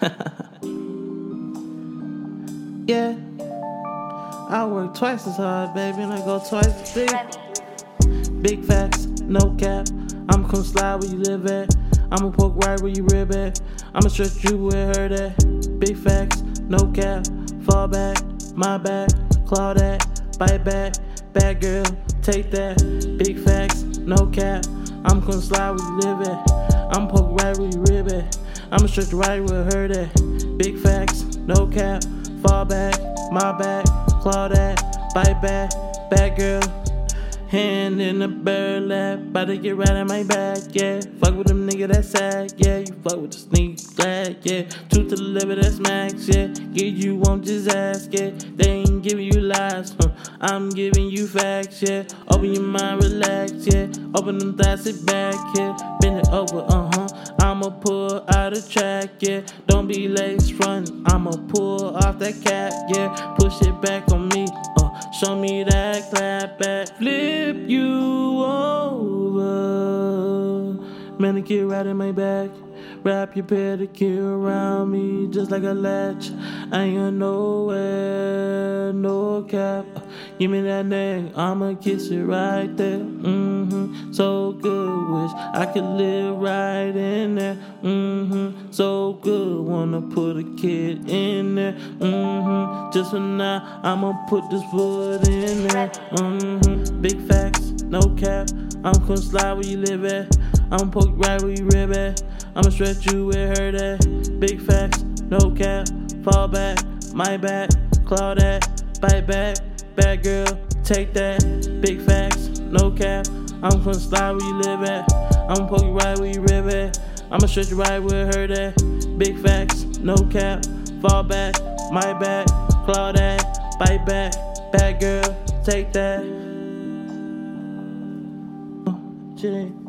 yeah. I work twice as hard, baby, and I go twice as deep. Big facts, no cap. I'ma come slide where you live at. I'ma poke right where you rib at. I'ma stretch you where hurt at. Big facts, no cap. Fall back, my back, claw that, bite back. Bad girl, take that. Big facts, no cap. I'm gonna slide where you live at. I'm poke right where you rib at. I'ma stretch right with her that. Big facts, no cap. Fall back, my back, claw that, bite back. Bad girl, Hand in the bird lap, about to get right at my back, yeah. Fuck with them nigga that's sad, yeah. You fuck with the sneak glad, yeah. Truth to the liver, that's max, yeah. Get you won't just ask, yeah. They ain't giving you lies, huh? I'm giving you facts, yeah. Open your mind, relax, yeah. Open them thighs, sit back, yeah. Bend it over, uh huh. I'ma pull out a track, yeah. Don't be lace front, I'ma pull off that cap, yeah. Push it back on me, uh. Show me that clap back, flip you over. Manicure right in my back. Wrap your pedicure around me just like a latch. I ain't nowhere, no cap. Give me that neck, I'ma kiss it right there. Mm-hmm, so good, wish I could live right in there. Mm-hmm, so good, wanna put a kid in there. Mm-hmm, just for now, I'ma put this foot in there. Mm-hmm, big facts, no cap. I'm gonna slide where you live at. I'ma poke right where you rib at. I'ma stretch you where hurt at. Big facts, no cap. Fall back, my back, claw that, bite back. Bad girl, take that. Big facts, no cap. I'm gonna slide where you live at. I'ma poke you right where you rib at. I'ma stretch right with her at. Big facts, no cap. Fall back, my back, claw that, bite back. Bad girl, take that. Uh, oh, shit.